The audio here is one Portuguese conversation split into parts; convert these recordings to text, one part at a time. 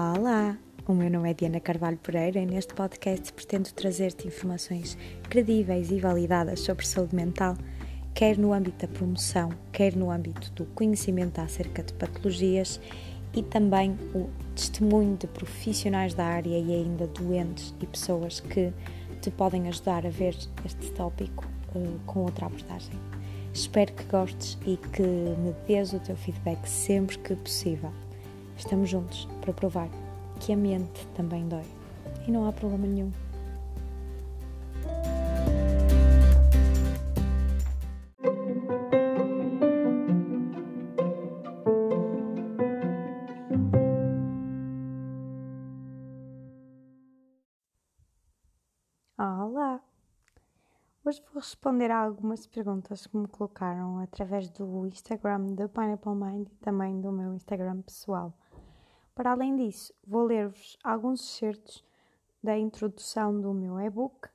Olá, o meu nome é Diana Carvalho Pereira e neste podcast pretendo trazer-te informações credíveis e validadas sobre saúde mental, quer no âmbito da promoção, quer no âmbito do conhecimento acerca de patologias e também o testemunho de profissionais da área e ainda doentes e pessoas que te podem ajudar a ver este tópico uh, com outra abordagem. Espero que gostes e que me dês o teu feedback sempre que possível. Estamos juntos para provar que a mente também dói e não há problema nenhum. Olá! Hoje vou responder a algumas perguntas que me colocaram através do Instagram da Pineapple Mind e também do meu Instagram pessoal. Para além disso, vou ler-vos alguns excertos da introdução do meu e-book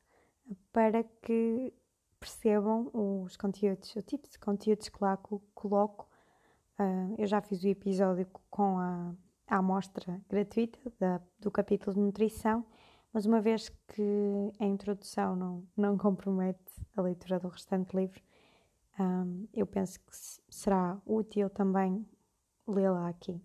para que percebam os conteúdos, o tipo de conteúdos que lá coloco. Uh, eu já fiz o episódio com a, a amostra gratuita da, do capítulo de nutrição, mas uma vez que a introdução não, não compromete a leitura do restante livro, ah, eu penso que será útil também lê-la aqui.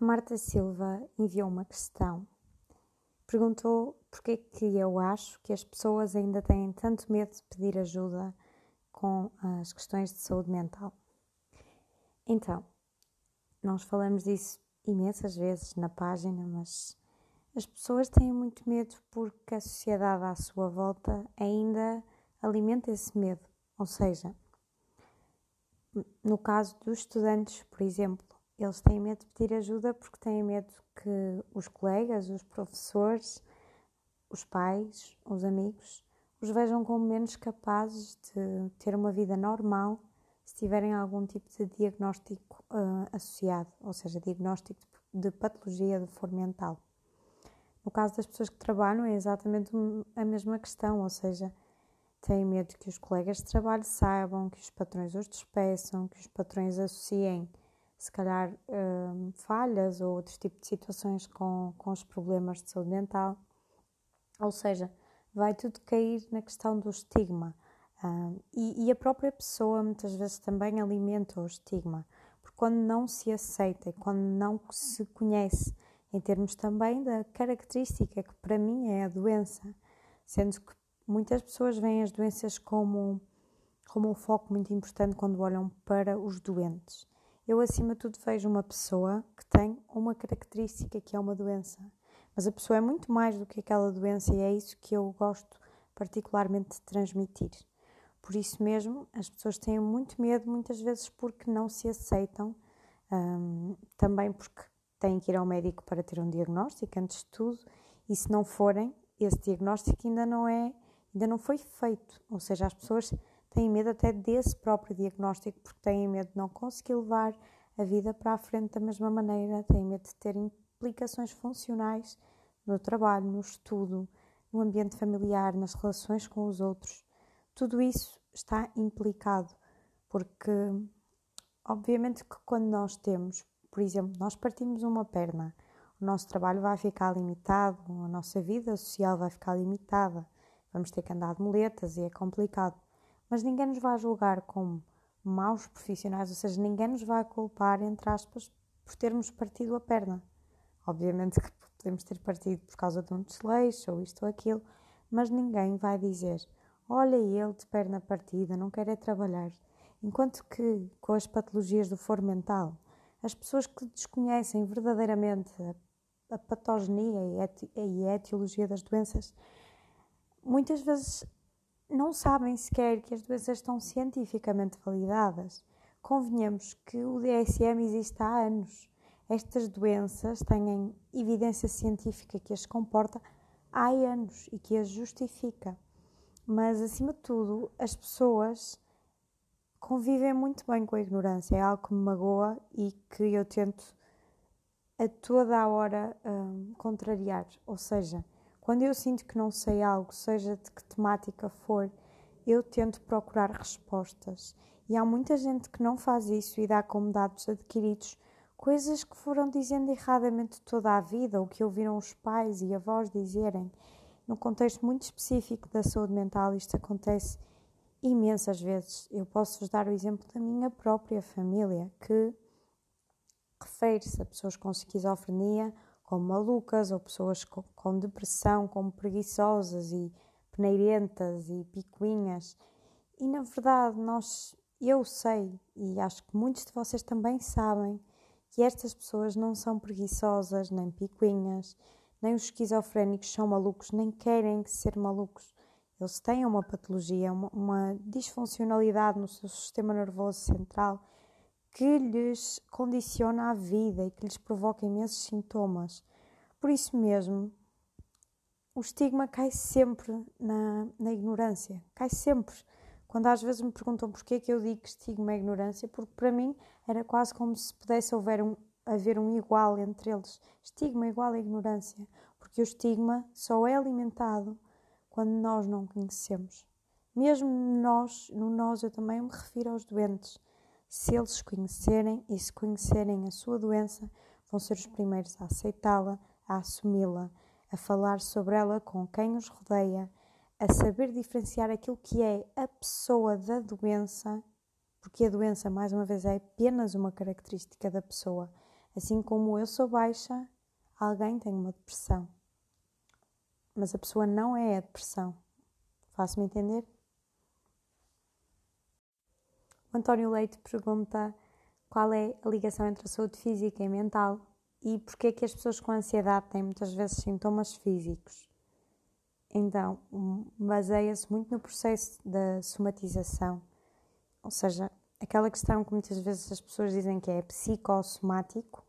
A Marta Silva enviou uma questão. Perguntou é que eu acho que as pessoas ainda têm tanto medo de pedir ajuda com as questões de saúde mental. Então, nós falamos disso imensas vezes na página, mas as pessoas têm muito medo porque a sociedade à sua volta ainda alimenta esse medo. Ou seja, no caso dos estudantes, por exemplo, eles têm medo de pedir ajuda porque têm medo que os colegas, os professores, os pais, os amigos, os vejam como menos capazes de ter uma vida normal se tiverem algum tipo de diagnóstico uh, associado, ou seja, diagnóstico de patologia de foro mental. No caso das pessoas que trabalham, é exatamente a mesma questão, ou seja, têm medo que os colegas de trabalho saibam, que os patrões os despeçam, que os patrões associem, se calhar, hum, falhas ou outros tipos de situações com, com os problemas de saúde mental. Ou seja, vai tudo cair na questão do estigma. Um, e, e, a própria pessoa muitas vezes também alimenta o estigma, porque quando não se aceita e quando não se conhece em termos também da característica que para mim é a doença, sendo que muitas pessoas veem as doenças como, como um foco muito importante quando olham para os doentes. Eu, acima de tudo, vejo uma pessoa que tem uma característica que é uma doença, mas a pessoa é muito mais do que aquela doença e é isso que eu gosto particularmente de transmitir. Por isso mesmo, as pessoas têm muito medo, muitas vezes porque não se aceitam, um, também porque têm que ir ao médico para ter um diagnóstico antes de tudo, e se não forem, esse diagnóstico ainda não é, ainda não foi feito. Ou seja, as pessoas têm medo até desse próprio diagnóstico porque têm medo de não conseguir levar a vida para a frente da mesma maneira, têm medo de ter implicações funcionais no trabalho, no estudo, no ambiente familiar, nas relações com os outros. Tudo isso está implicado, porque obviamente que quando nós temos por exemplo, nós partimos uma perna, o nosso trabalho vai ficar limitado, a nossa vida social vai ficar limitada, vamos ter que andar de muletas e é complicado. Mas ninguém nos vai julgar como maus profissionais, ou seja, ninguém nos vai culpar, entre aspas, por termos partido a perna. Obviamente que podemos ter partido por causa de um desleixo ou isto ou aquilo, mas ninguém vai dizer: Olha, ele de perna partida, não quer é trabalhar. Enquanto que com as patologias do foro mental, as pessoas que desconhecem verdadeiramente a, a patogenia e a etiologia das doenças, muitas vezes não sabem sequer que as doenças estão cientificamente validadas. Convenhamos que o DSM existe há anos. Estas doenças têm evidência científica que as comporta há anos e que as justifica. Mas, acima de tudo, as pessoas convivem muito bem com a ignorância, é algo que me magoa e que eu tento a toda a hora um, contrariar. Ou seja, Quando eu sinto que não sei algo, seja de que temática for, eu tento procurar respostas. E há muita gente que não faz isso e dá como dados adquiridos coisas que foram dizendo erradamente toda a vida, ou que ouviram os pais e avós dizerem. No contexto muito específico da saúde mental, isto acontece imensas vezes. Eu posso vos dar o exemplo da minha própria família, que refere-se a pessoas com esquizofrenia como malucas, ou pessoas com, depressão como preguiçosas e peneirentas e picuinhas. E na verdade, nós, eu sei, e acho que muitos de vocês também sabem, que estas pessoas não são preguiçosas nem picuinhas, nem os esquizofrénicos são malucos, nem querem ser malucos. Eles têm uma patologia, uma, uma disfuncionalidade no seu sistema nervoso central que lhes condiciona a vida e que lhes provoca imensos sintomas. Por isso mesmo, o estigma cai sempre na, na ignorância, cai sempre. Quando às vezes me perguntam porquê que eu digo que estigma é ignorância, porque para mim era quase como se pudesse haver um, haver um igual entre eles. Estigma igual a ignorância, porque o estigma só é alimentado quando nós não conhecemos. Mesmo nós, no nós eu também me refiro aos doentes. Se eles se conhecerem e se conhecerem a sua doença, vão ser os primeiros a aceitá-la, a assumi-la, a falar sobre ela com quem os rodeia, a saber diferenciar aquilo que é a pessoa da doença, porque a doença, mais uma vez, é apenas uma característica da pessoa. Assim como eu sou baixa, alguém tem uma depressão. Mas a pessoa não é a depressão. Faço-me entender? O António Leite pergunta qual é a ligação entre a saúde física e mental e porquê é que as pessoas com ansiedade têm muitas vezes sintomas físicos. Então, baseia-se muito no processo da somatização, ou seja, aquela questão que muitas vezes as pessoas dizem que é psicossomático,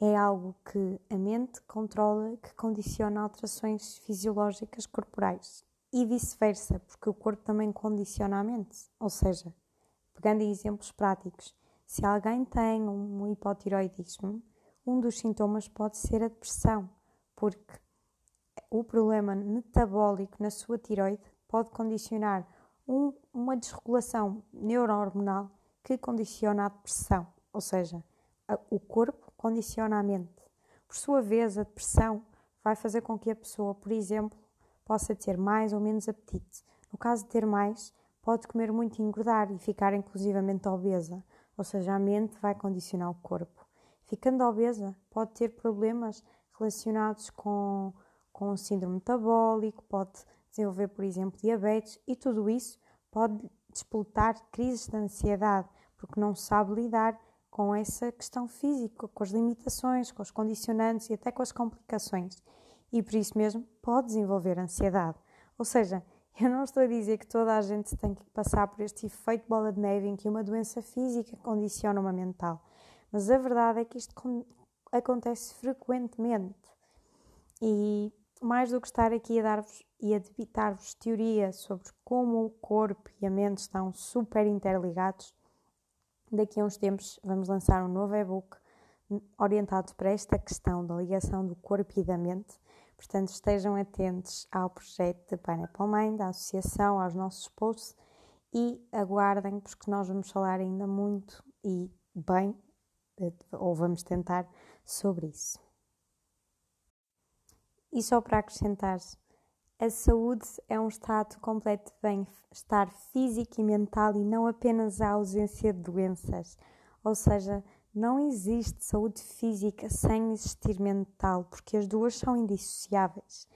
é algo que a mente controla, que condiciona alterações fisiológicas corporais e vice-versa, porque o corpo também condiciona a mente. Ou seja, pegando em exemplos práticos, se alguém tem um hipotiroidismo, um dos sintomas pode ser a depressão, porque o problema metabólico na sua tiroide pode condicionar um, uma desregulação neurohormonal que condiciona a depressão, ou seja, a, o corpo condiciona a mente. Por sua vez, a depressão vai fazer com que a pessoa, por exemplo, possa ter mais ou menos apetite. No caso de ter mais, pode comer muito e engordar e ficar inclusivamente obesa, ou seja, a mente vai condicionar o corpo. Ficando obesa, pode ter problemas relacionados com, com síndrome metabólico, pode desenvolver, por exemplo, diabetes e tudo isso pode despoltar crises de ansiedade, porque não sabe lidar com essa questão física, com as limitações, com os condicionantes e até com as complicações. E por isso mesmo pode desenvolver ansiedade. Ou seja, eu não estou a dizer que toda a gente tem que passar por este efeito bola de neve em que uma doença física condiciona uma mental. Mas a verdade é que isto acontece frequentemente. E mais do que estar aqui a dar-vos e a debitar-vos teoria sobre como o corpo e a mente estão super interligados, daqui a uns tempos vamos lançar um novo e-book orientado para esta questão da ligação do corpo e da mente Portanto, estejam atentos ao projeto de Pineapple Mind, da associação, aos nossos posts e aguardem, porque nós vamos falar ainda muito e bem, ou vamos tentar, sobre isso. E só para acrescentar, a saúde é um estado completo de bem-estar físico e mental e não apenas a ausência de doenças. Ou seja, não existe saúde física sem existir mental, porque as duas são indissociáveis.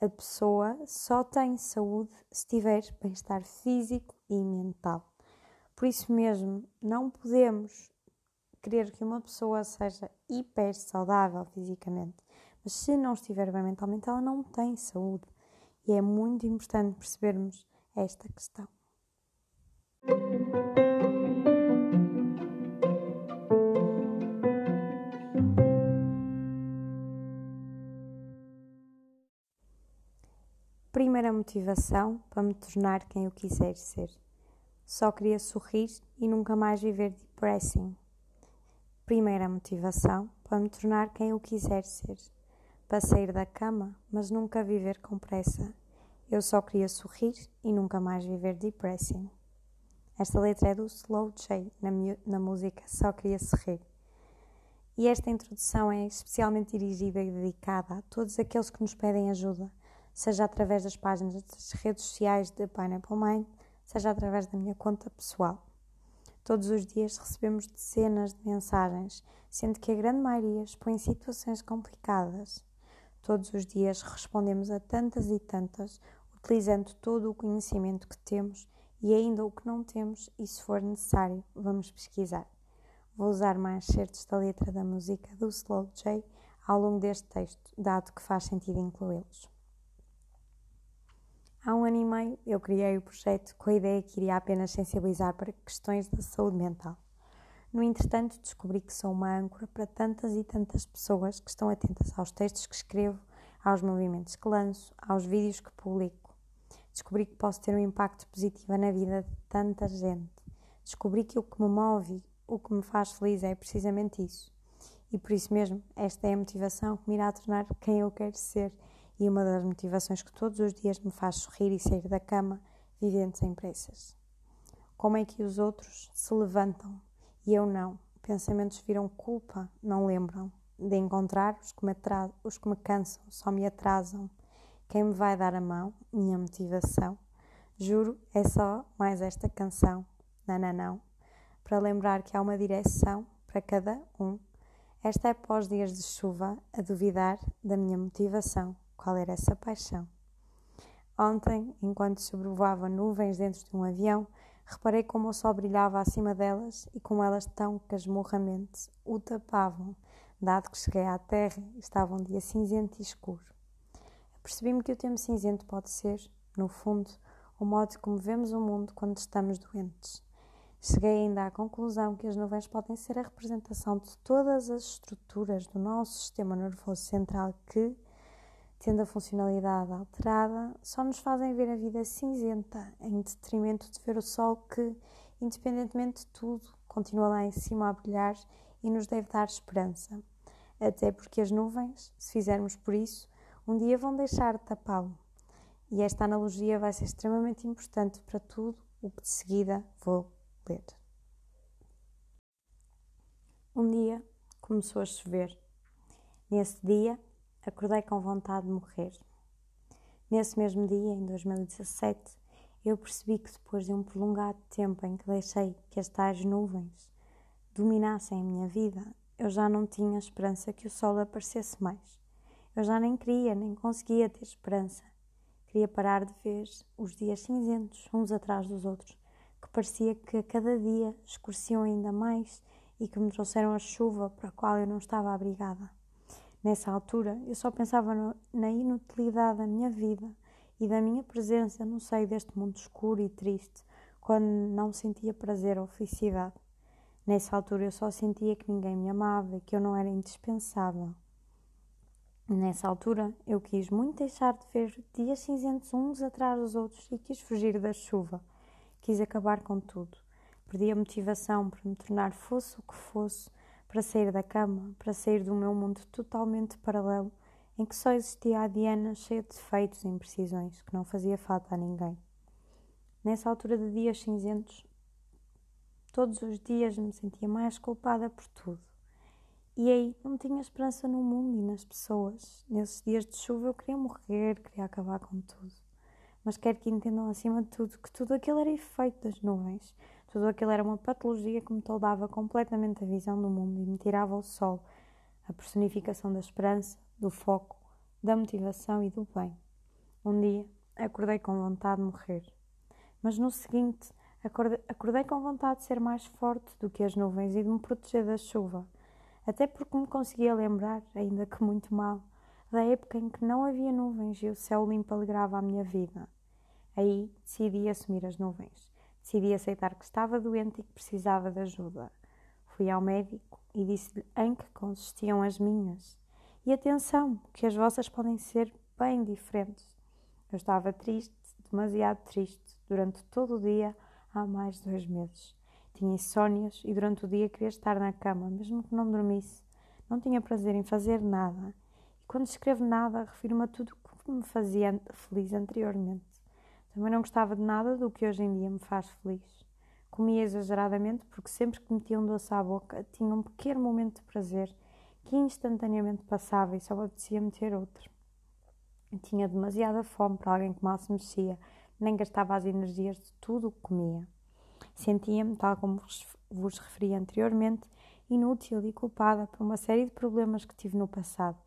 A pessoa só tem saúde se tiver bem-estar físico e mental. Por isso mesmo, não podemos querer que uma pessoa seja hiper saudável fisicamente, mas se não estiver bem mentalmente, ela não tem saúde. E é muito importante percebermos esta questão. Primeira motivação para me tornar quem eu quiser ser. Só queria sorrir e nunca mais viver depressing. Primeira motivação para me tornar quem eu quiser ser. Para sair da cama, mas nunca viver com pressa. Eu só queria sorrir e nunca mais viver depressing. Esta letra é do Slow J, na, na música Só Queria Sorrir. E esta introdução é especialmente dirigida e dedicada a todos aqueles que nos pedem ajuda, seja através das páginas das redes sociais de Pineapple Mind, seja através da minha conta pessoal. Todos os dias recebemos dezenas de mensagens, sendo que a grande maioria expõe situações complicadas. Todos os dias respondemos a tantas e tantas, utilizando todo o conhecimento que temos e ainda o que não temos, e se for necessário, vamos pesquisar. Vou usar mais certos da letra da música do Slow J ao longo deste texto, dado que faz sentido incluí-los. Há um ano e meio eu criei o projeto com a ideia que iria apenas sensibilizar para questões da saúde mental. No entretanto, descobri que sou uma âncora para tantas e tantas pessoas que estão atentas aos textos que escrevo, aos movimentos que lanço, aos vídeos que publico. Descobri que posso ter um impacto positivo na vida de tanta gente. Descobri que o que me move, o que me faz feliz é precisamente isso. E por isso mesmo, esta é a motivação que me irá tornar quem eu quero ser e uma das motivações que todos os dias me faz sorrir e sair da cama, vivendo sem pressas. Como é que os outros se levantam e eu não? Pensamentos viram culpa, não lembram de encontrar os que me, os que me cansam, só me atrasam. Quem me vai dar a mão, minha motivação. Juro, é só mais esta canção, nananão, para lembrar que há uma direção para cada um. Esta é pós dias de chuva a duvidar da minha motivação qual era essa paixão. Ontem, enquanto sobrevoava nuvens dentro de um avião, reparei como o sol brilhava acima delas e como elas tão casmurramente o tapavam, dado que cheguei à terra estava um dia cinzento e escuro. Percebi-me que o tempo cinzento pode ser, no fundo, o modo como vemos o mundo quando estamos doentes. Cheguei ainda à conclusão que as nuvens podem ser a representação de todas as estruturas do nosso sistema nervoso central que, tendo a funcionalidade alterada, só nos fazem ver a vida cinzenta, em detrimento de ver o sol que, independentemente de tudo, continua lá em cima a brilhar e nos deve dar esperança. Até porque as nuvens, se fizermos por isso, um dia vão deixar de tapá-lo. E esta analogia vai ser extremamente importante para tudo o que de seguida vou ler. Um dia começou a chover. Nesse dia, acordei com vontade de morrer. Nesse mesmo dia, em 2017, eu percebi que depois de um prolongado tempo em que deixei que as tais nuvens dominassem a minha vida, eu já não tinha esperança que o sol aparecesse mais. Eu já nem queria, nem conseguia ter esperança. Queria parar de ver os dias cinzentos, uns atrás dos outros, que parecia que a cada dia escureciam ainda mais e que me trouxeram a chuva para a qual eu não estava abrigada. Nessa altura, eu só pensava no, na inutilidade da minha vida e da minha presença no seio deste mundo escuro e triste, quando não sentia prazer ou felicidade. Nessa altura, eu só sentia que ninguém me amava e que eu não era indispensável. Nessa altura, eu quis muito deixar de ver dias cinzentos uns atrás dos outros e quis fugir da chuva. Quis acabar com tudo. Perdi a motivação para me tornar fosse o que fosse para sair da cama, para sair do meu mundo totalmente paralelo, em que só existia a Diana cheia de defeitos e imprecisões, que não fazia falta a ninguém. Nessa altura de dias cinzentos, todos os dias me sentia mais culpada por tudo. E aí não tinha esperança no mundo e nas pessoas. Nesses dias de chuva eu queria morrer, queria acabar com tudo. Mas quero que entendam acima de tudo que tudo aquilo era efeito das nuvens, tudo aquilo era uma patologia que me toldava completamente a visão do mundo e me tirava o sol, a personificação da esperança, do foco, da motivação e do bem. Um dia acordei com vontade de morrer, mas no seguinte acordei, com vontade de ser mais forte do que as nuvens e de me proteger da chuva, até porque me conseguia lembrar, ainda que muito mal, da época em que não havia nuvens e o céu limpo alegrava a minha vida. Aí decidi assumir as nuvens Decidi aceitar que estava doente e que precisava de ajuda. Fui ao médico e disse-lhe em que consistiam as minhas. E atenção, que as vossas podem ser bem diferentes. Eu estava triste, demasiado triste, durante todo o dia há mais de dois meses. Tinha insónias e durante o dia queria estar na cama, mesmo que não dormisse. Não tinha prazer em fazer nada. E quando escrevo nada, refiro-me a tudo o que me fazia feliz anteriormente. Também não gostava de nada do que hoje em dia me faz feliz. Comia exageradamente porque sempre que metia um doce à boca tinha um pequeno momento de prazer que instantaneamente passava e só me apetecia meter outro. Tinha demasiada fome para alguém que mal se mexia, nem gastava as energias de tudo o que comia. Sentia-me, tal como vos referi anteriormente, inútil e culpada por uma série de problemas que tive no passado.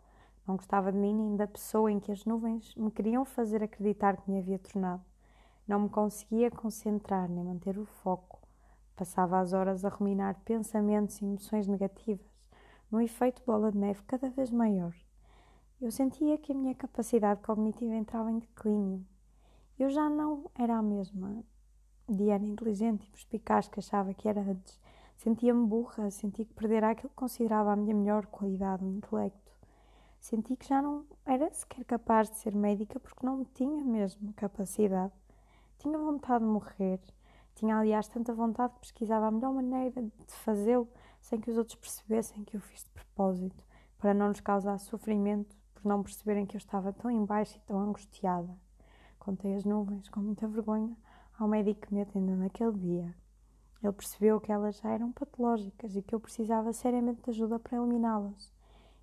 Não gostava de mim nem da pessoa em que as nuvens me queriam fazer acreditar que me havia tornado. Não me conseguia concentrar nem manter o foco. Passava as horas a ruminar pensamentos e emoções negativas, num efeito bola de neve cada vez maior. Eu sentia que a minha capacidade cognitiva entrava em declínio. Eu já não era a mesma Diana inteligente e perspicaz que achava que era antes. Sentia-me burra, senti que perdera aquilo que considerava a minha melhor qualidade, o intelecto. Senti que já não era sequer capaz de ser médica porque não tinha mesmo capacidade. Tinha vontade de morrer. Tinha, aliás, tanta vontade que pesquisava a melhor maneira de fazê-lo sem que os outros percebessem que eu fiz de propósito, para não nos causar sofrimento por não perceberem que eu estava tão embaixo e tão angustiada. Contei as nuvens com muita vergonha ao médico que me atendeu naquele dia. Ele percebeu que elas já eram patológicas e que eu precisava seriamente de ajuda para eliminá-las.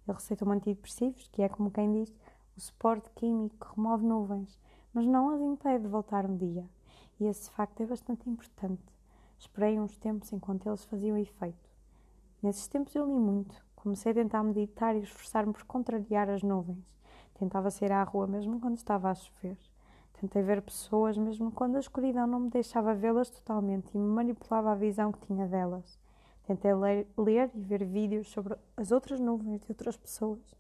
Ele receitou-me antidepressivos, que é como quem diz, o suporte químico que remove nuvens, mas não as impede de voltar um dia. E esse facto é bastante importante. Esperei uns tempos enquanto eles faziam efeito. Nesses tempos eu li muito. Comecei a tentar meditar e esforçar-me por contrariar as nuvens. Tentava sair à rua mesmo quando estava a chover. Tentei ver pessoas, mesmo quando a escuridão não me deixava vê-las totalmente e me manipulava a visão que tinha delas. Tentei ler, ler, e ver vídeos sobre as outras nuvens de outras pessoas.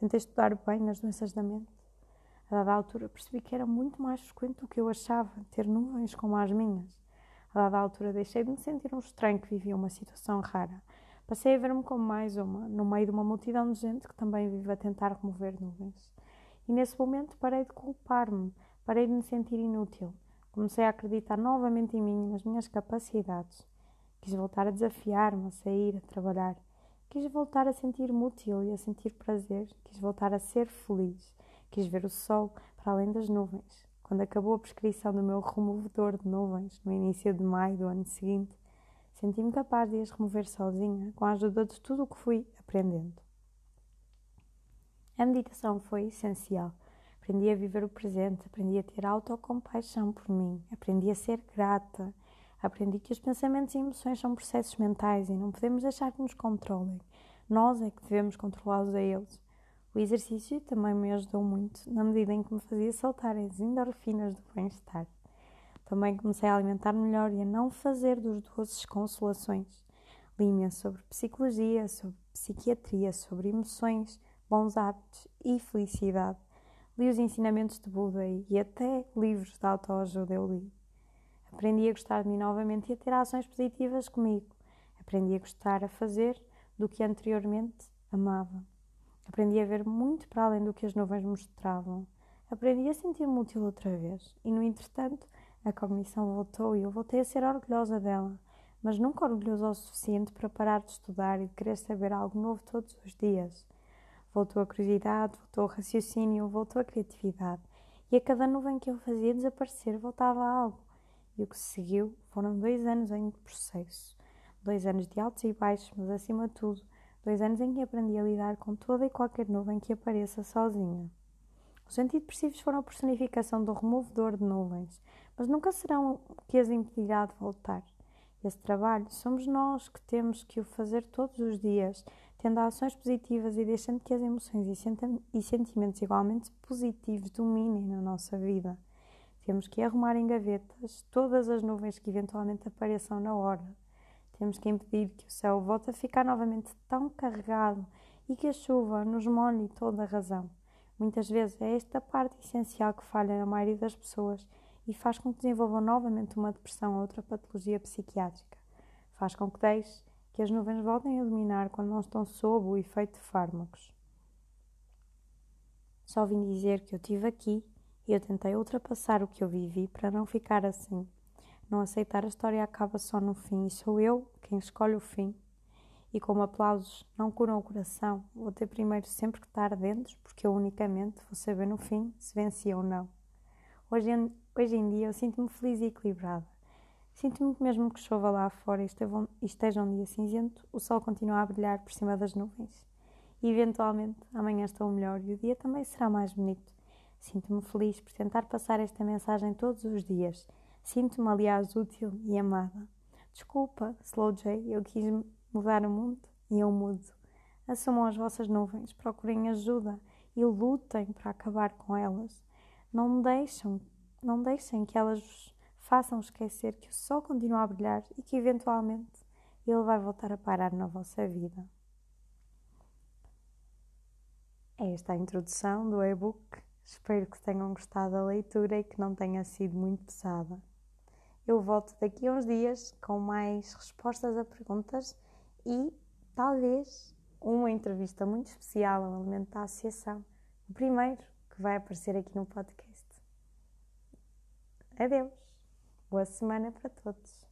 Tentei estudar bem as doenças da mente. A dada altura percebi que era muito mais frequente do que eu achava ter nuvens como as minhas. A dada altura deixei de me sentir um estranho que vivia uma situação rara. Passei a ver-me como mais uma, no meio de uma multidão de gente que também vive a tentar remover nuvens. E nesse momento parei de culpar-me Parei de me sentir inútil. Comecei a acreditar novamente em mim nas minhas capacidades. Quis voltar a desafiar-me, a sair, a trabalhar. Quis voltar a sentir-me útil e a sentir prazer. Quis voltar a ser feliz. Quis ver o sol para além das nuvens. Quando acabou a prescrição do meu removedor de nuvens, no início de maio do ano seguinte, senti-me capaz de as remover sozinha, com a ajuda de tudo o que fui aprendendo. A meditação foi essencial Aprendi a viver o presente, aprendi a ter autocompaixão por mim, aprendi a ser grata, aprendi que os pensamentos e emoções são processos mentais e não podemos deixar que nos controlem. Nós é que devemos controlá-los a eles. O exercício também me ajudou muito, na medida em que me fazia soltar as endorfinas do bem-estar. Também comecei a alimentar melhor e a não fazer dos doces consolações. Li sobre psicologia, sobre psiquiatria, sobre emoções, bons hábitos e felicidade li os ensinamentos de Buda e até livros de autoajuda eu li. Aprendi a gostar de mim novamente e a ter ações positivas comigo. Aprendi a gostar a fazer do que anteriormente amava. Aprendi a ver muito para além do que as nuvens mostravam. Aprendi a sentir-me útil outra vez. E, no entretanto, a cognição voltou e eu voltei a ser orgulhosa dela, mas nunca orgulhosa o suficiente para parar de estudar e de querer saber algo novo todos os dias. Voltou a curiosidade, voltou o raciocínio, voltou a criatividade. E a cada nuvem que eu fazia desaparecer, voltava algo. E o que se seguiu foram dois anos em processo. Dois anos de altos e baixos, mas acima de tudo, dois anos em que aprendi a lidar com toda e qualquer nuvem que apareça sozinha. Os antidepressivos foram a personificação do removedor de nuvens, mas nunca serão o que as impedirá de voltar. Esse trabalho somos nós que temos que o fazer todos os dias tendo ações positivas e deixando que as emoções e sentimentos igualmente positivos dominem na nossa vida. Temos que arrumar em gavetas todas as nuvens que eventualmente apareçam na hora. Temos que impedir que o céu volte a ficar novamente tão carregado e que a chuva nos molhe toda a razão. Muitas vezes é esta parte essencial que falha na maioria das pessoas e faz com que desenvolvam novamente uma depressão ou outra patologia psiquiátrica. Faz com que deixe que as nuvens voltem a dominar quando não estão sob o efeito de fármacos. Só vim dizer que eu estive aqui e eu tentei ultrapassar o que eu vivi para não ficar assim. Não aceitar a história acaba só no fim e sou eu quem escolhe o fim. E como aplausos não curam o coração, vou ter primeiro sempre que estar dentro, porque eu unicamente vou saber no fim se venci ou não. Hoje em, hoje em dia eu sinto-me feliz e equilibrada. Sinto-me que mesmo que chova lá fora e esteja um dia cinzento, o sol continua a brilhar por cima das nuvens. E eventualmente amanhã estou melhor e o dia também será mais bonito. Sinto-me feliz por tentar passar esta mensagem todos os dias. Sinto-me, aliás, útil e amada. Desculpa, Slow J, eu quis mudar o mundo e eu mudo. Assumam as vossas nuvens, procurem ajuda e lutem para acabar com elas. Não deixem, não deixem que elas vos façam esquecer que o sol continua a brilhar e que eventualmente ele vai voltar a parar na vossa vida. Esta é a introdução do e-book. Espero que tenham gostado da leitura e que não tenha sido muito pesada. Eu volto daqui a uns dias com mais respostas a perguntas e talvez uma entrevista muito especial ao elemento da associação, o primeiro que vai aparecer aqui no podcast. Adeus! Boa semana para todos!